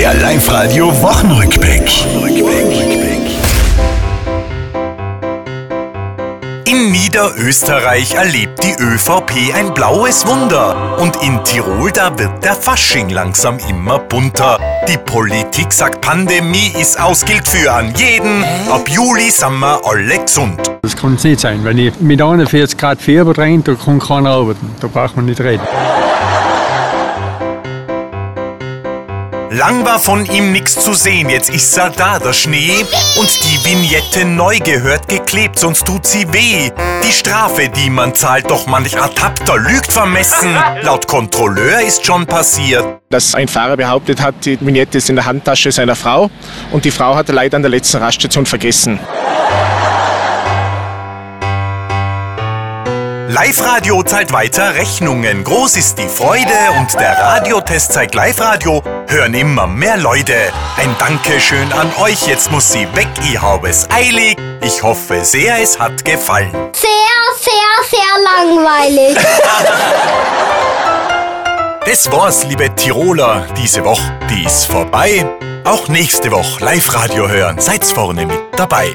Der Live-Radio Wochenrückblick. In Niederösterreich erlebt die ÖVP ein blaues Wunder. Und in Tirol, da wird der Fasching langsam immer bunter. Die Politik sagt, Pandemie ist aus, gilt für an jeden. Ab Juli sind wir alle gesund. Das kann es nicht sein. Wenn ich mit 41 Grad Fieber rein, da kann keiner arbeiten. Da braucht man nicht reden. Lang war von ihm nichts zu sehen, jetzt ist er da, der Schnee. Und die Vignette neu gehört geklebt, sonst tut sie weh. Die Strafe, die man zahlt, doch manch Ertappter lügt vermessen. Laut Kontrolleur ist schon passiert. dass ein Fahrer behauptet hat, die Vignette ist in der Handtasche seiner Frau und die Frau hat er leider an der letzten Raststation vergessen. Live-Radio zahlt weiter Rechnungen. Groß ist die Freude und der Radiotest zeigt Live-Radio. Hören immer mehr Leute. Ein Dankeschön an euch. Jetzt muss sie weg. Ich habe es eilig. Ich hoffe sehr, es hat gefallen. Sehr, sehr, sehr langweilig. Das war's, liebe Tiroler. Diese Woche, die ist vorbei. Auch nächste Woche Live-Radio hören. Seid's vorne mit dabei.